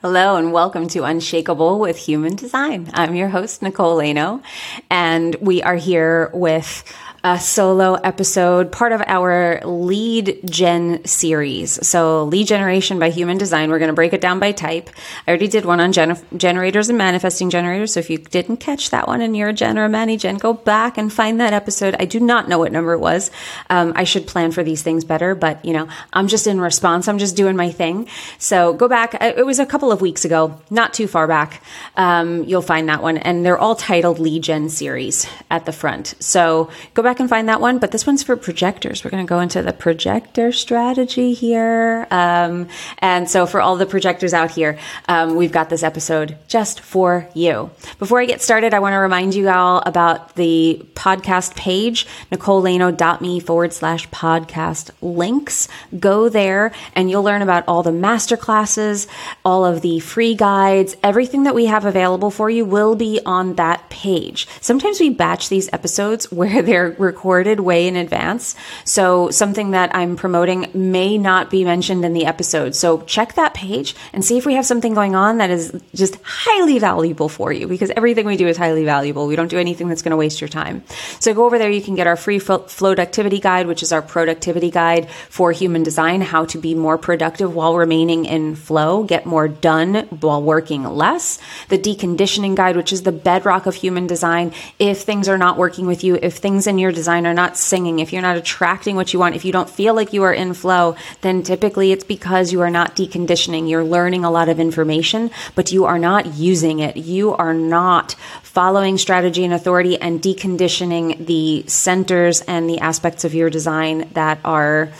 Hello and welcome to Unshakable with Human Design. I'm your host, Nicole Laino, and we are here with a solo episode, part of our lead gen series. So, lead generation by human design. We're going to break it down by type. I already did one on gen- generators and manifesting generators. So, if you didn't catch that one and you're a gen or a gen, go back and find that episode. I do not know what number it was. Um, I should plan for these things better, but you know, I'm just in response. I'm just doing my thing. So, go back. It was a couple of weeks ago, not too far back. Um, you'll find that one. And they're all titled lead gen series at the front. So, go back back and find that one, but this one's for projectors. We're going to go into the projector strategy here. Um, and so, for all the projectors out here, um, we've got this episode just for you. Before I get started, I want to remind you all about the podcast page, nicolelaino.me forward slash podcast links. Go there and you'll learn about all the master classes, all of the free guides, everything that we have available for you will be on that page. Sometimes we batch these episodes where they're recorded way in advance. So something that I'm promoting may not be mentioned in the episode. So check that page and see if we have something going on that is just highly valuable for you because everything we do is highly valuable. We don't do anything that's going to waste your time. So go over there. You can get our free flow productivity guide, which is our productivity guide for human design, how to be more productive while remaining in flow, get more done while working less. The deconditioning guide, which is the bedrock of human design. If things are not working with you, if things in your design are not singing, if you're not attracting what you want, if you don't feel like you are in flow, then typically it's because you are not deconditioning. You're learning a lot of information, but you are not using it. You are not following strategy and authority and deconditioning the centers and the aspects of your design that are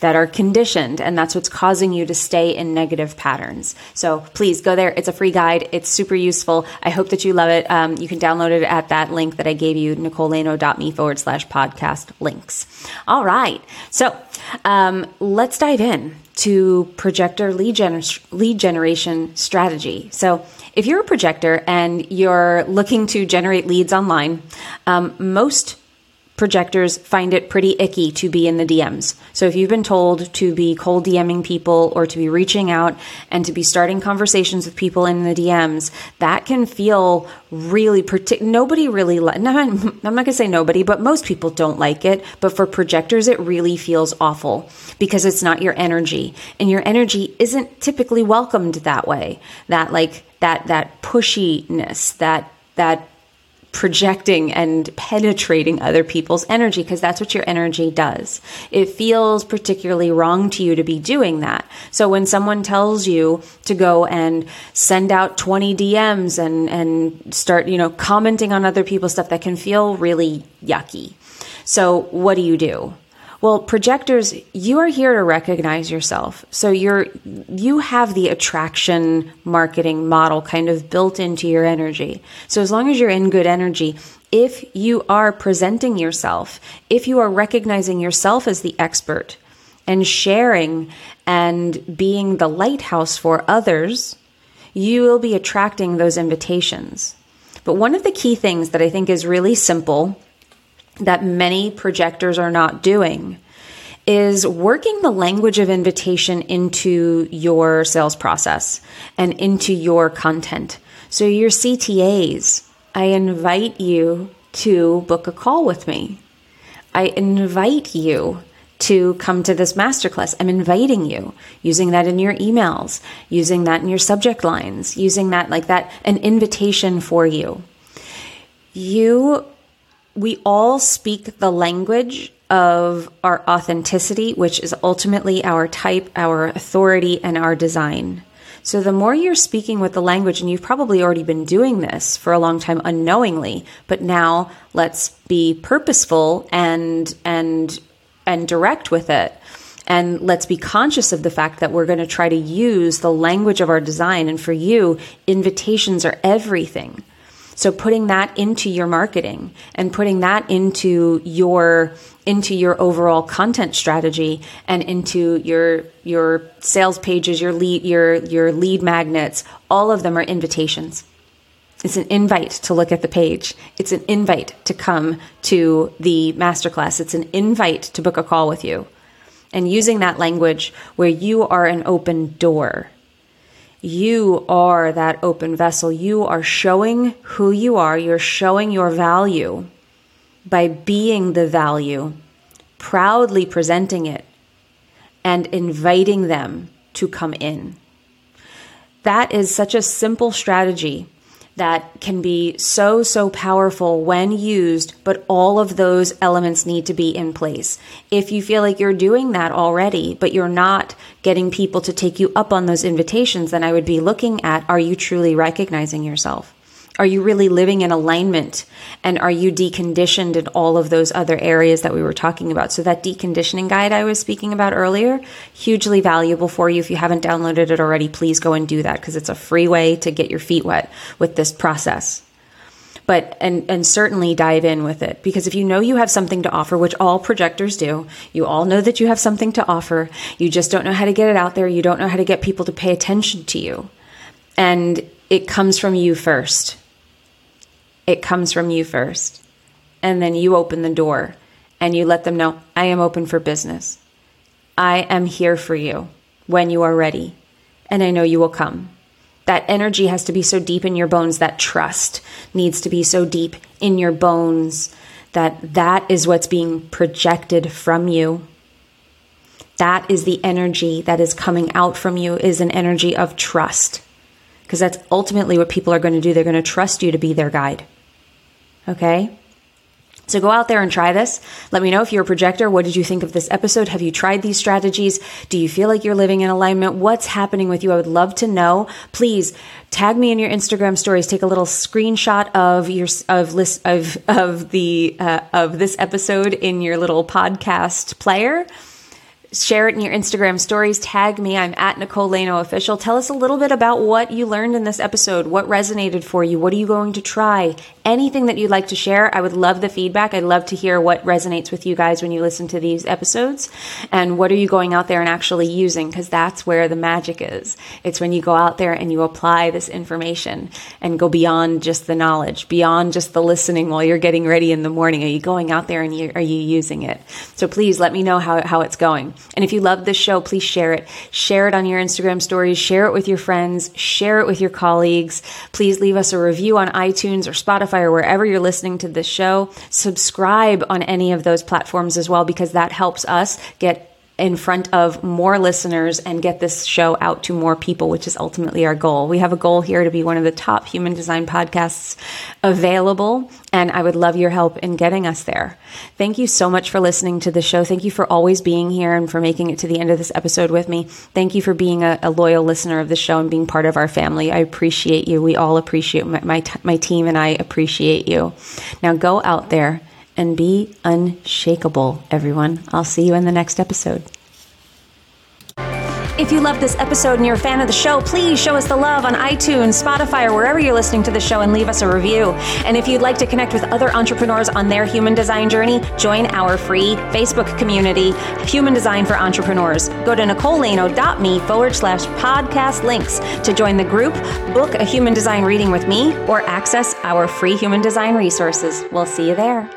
that are conditioned and that's what's causing you to stay in negative patterns. So please go there. It's a free guide. It's super useful. I hope that you love it. Um, you can download it at that link that i gave you nicolelaino.me forward slash podcast links. All right. So um, let's dive in to projector lead, gener- lead generation strategy. So if you're a projector and you're looking to generate leads online um, most projectors find it pretty icky to be in the DMs. So if you've been told to be cold DMing people or to be reaching out and to be starting conversations with people in the DMs, that can feel really partic- nobody really li- no, I'm not going to say nobody, but most people don't like it, but for projectors it really feels awful because it's not your energy and your energy isn't typically welcomed that way. That like that that pushiness, that that projecting and penetrating other people's energy because that's what your energy does. It feels particularly wrong to you to be doing that. So when someone tells you to go and send out 20 DMs and, and start, you know, commenting on other people's stuff, that can feel really yucky. So what do you do? Well, projectors, you are here to recognize yourself. So you're you have the attraction marketing model kind of built into your energy. So as long as you're in good energy, if you are presenting yourself, if you are recognizing yourself as the expert and sharing and being the lighthouse for others, you will be attracting those invitations. But one of the key things that I think is really simple that many projectors are not doing is working the language of invitation into your sales process and into your content. So, your CTAs, I invite you to book a call with me. I invite you to come to this masterclass. I'm inviting you, using that in your emails, using that in your subject lines, using that like that, an invitation for you. You we all speak the language of our authenticity, which is ultimately our type, our authority, and our design. So the more you're speaking with the language, and you've probably already been doing this for a long time unknowingly, but now let's be purposeful and and and direct with it. And let's be conscious of the fact that we're going to try to use the language of our design. And for you, invitations are everything. So putting that into your marketing and putting that into your into your overall content strategy and into your your sales pages, your lead your your lead magnets, all of them are invitations. It's an invite to look at the page. It's an invite to come to the masterclass. It's an invite to book a call with you. And using that language where you are an open door you are that open vessel. You are showing who you are. You're showing your value by being the value, proudly presenting it, and inviting them to come in. That is such a simple strategy that can be so, so powerful when used, but all of those elements need to be in place. If you feel like you're doing that already, but you're not getting people to take you up on those invitations, then I would be looking at are you truly recognizing yourself? Are you really living in alignment? And are you deconditioned in all of those other areas that we were talking about? So, that deconditioning guide I was speaking about earlier, hugely valuable for you. If you haven't downloaded it already, please go and do that because it's a free way to get your feet wet with this process. But, and, and certainly dive in with it because if you know you have something to offer, which all projectors do, you all know that you have something to offer. You just don't know how to get it out there. You don't know how to get people to pay attention to you. And it comes from you first it comes from you first. And then you open the door and you let them know, I am open for business. I am here for you when you are ready. And I know you will come. That energy has to be so deep in your bones. That trust needs to be so deep in your bones that that is what's being projected from you. That is the energy that is coming out from you is an energy of trust. Because that's ultimately what people are going to do. They're going to trust you to be their guide. Okay? So go out there and try this. Let me know if you're a projector. What did you think of this episode? Have you tried these strategies? Do you feel like you're living in alignment? What's happening with you? I would love to know. Please tag me in your Instagram stories. Take a little screenshot of your of list of of the uh, of this episode in your little podcast player share it in your Instagram stories. Tag me. I'm at Nicole Laino Official. Tell us a little bit about what you learned in this episode. What resonated for you? What are you going to try? Anything that you'd like to share. I would love the feedback. I'd love to hear what resonates with you guys when you listen to these episodes. And what are you going out there and actually using? Because that's where the magic is. It's when you go out there and you apply this information and go beyond just the knowledge, beyond just the listening while you're getting ready in the morning. Are you going out there and you, are you using it? So please let me know how, how it's going. And if you love this show, please share it. Share it on your Instagram stories, share it with your friends, share it with your colleagues. Please leave us a review on iTunes or Spotify or wherever you're listening to this show. Subscribe on any of those platforms as well because that helps us get in front of more listeners and get this show out to more people, which is ultimately our goal. We have a goal here to be one of the top human design podcasts available, and I would love your help in getting us there. Thank you so much for listening to the show. Thank you for always being here and for making it to the end of this episode with me. Thank you for being a, a loyal listener of the show and being part of our family. I appreciate you. We all appreciate my, my, my team, and I appreciate you. Now go out there and be unshakable, everyone. I'll see you in the next episode. If you love this episode and you're a fan of the show, please show us the love on iTunes, Spotify, or wherever you're listening to the show and leave us a review. And if you'd like to connect with other entrepreneurs on their human design journey, join our free Facebook community, Human Design for Entrepreneurs. Go to nicolelaino.me forward slash podcast links to join the group, book a human design reading with me, or access our free human design resources. We'll see you there.